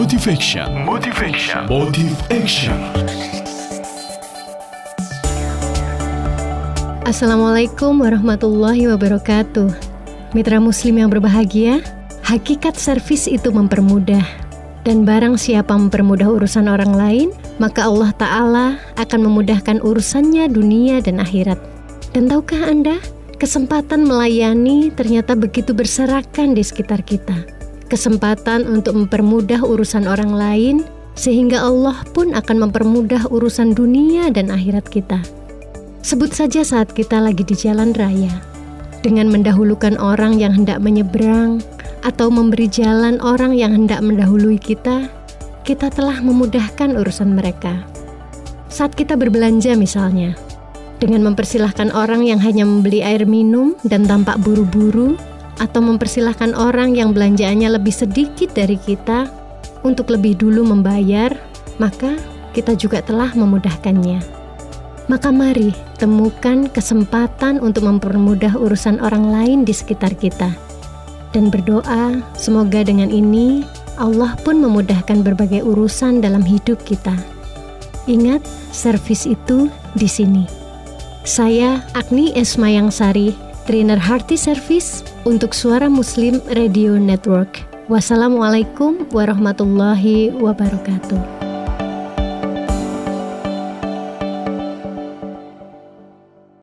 Motivation. Motivation. Motive Action. Assalamualaikum warahmatullahi wabarakatuh. Mitra muslim yang berbahagia, hakikat servis itu mempermudah. Dan barang siapa mempermudah urusan orang lain, maka Allah Ta'ala akan memudahkan urusannya dunia dan akhirat. Dan tahukah Anda, kesempatan melayani ternyata begitu berserakan di sekitar kita kesempatan untuk mempermudah urusan orang lain, sehingga Allah pun akan mempermudah urusan dunia dan akhirat kita. Sebut saja saat kita lagi di jalan raya, dengan mendahulukan orang yang hendak menyeberang atau memberi jalan orang yang hendak mendahului kita, kita telah memudahkan urusan mereka. Saat kita berbelanja misalnya, dengan mempersilahkan orang yang hanya membeli air minum dan tampak buru-buru, atau mempersilahkan orang yang belanjaannya lebih sedikit dari kita untuk lebih dulu membayar, maka kita juga telah memudahkannya. Maka mari temukan kesempatan untuk mempermudah urusan orang lain di sekitar kita. Dan berdoa, semoga dengan ini Allah pun memudahkan berbagai urusan dalam hidup kita. Ingat, servis itu di sini. Saya Agni Esmayangsari, trainer Hearty Service untuk Suara Muslim Radio Network. Wassalamualaikum warahmatullahi wabarakatuh.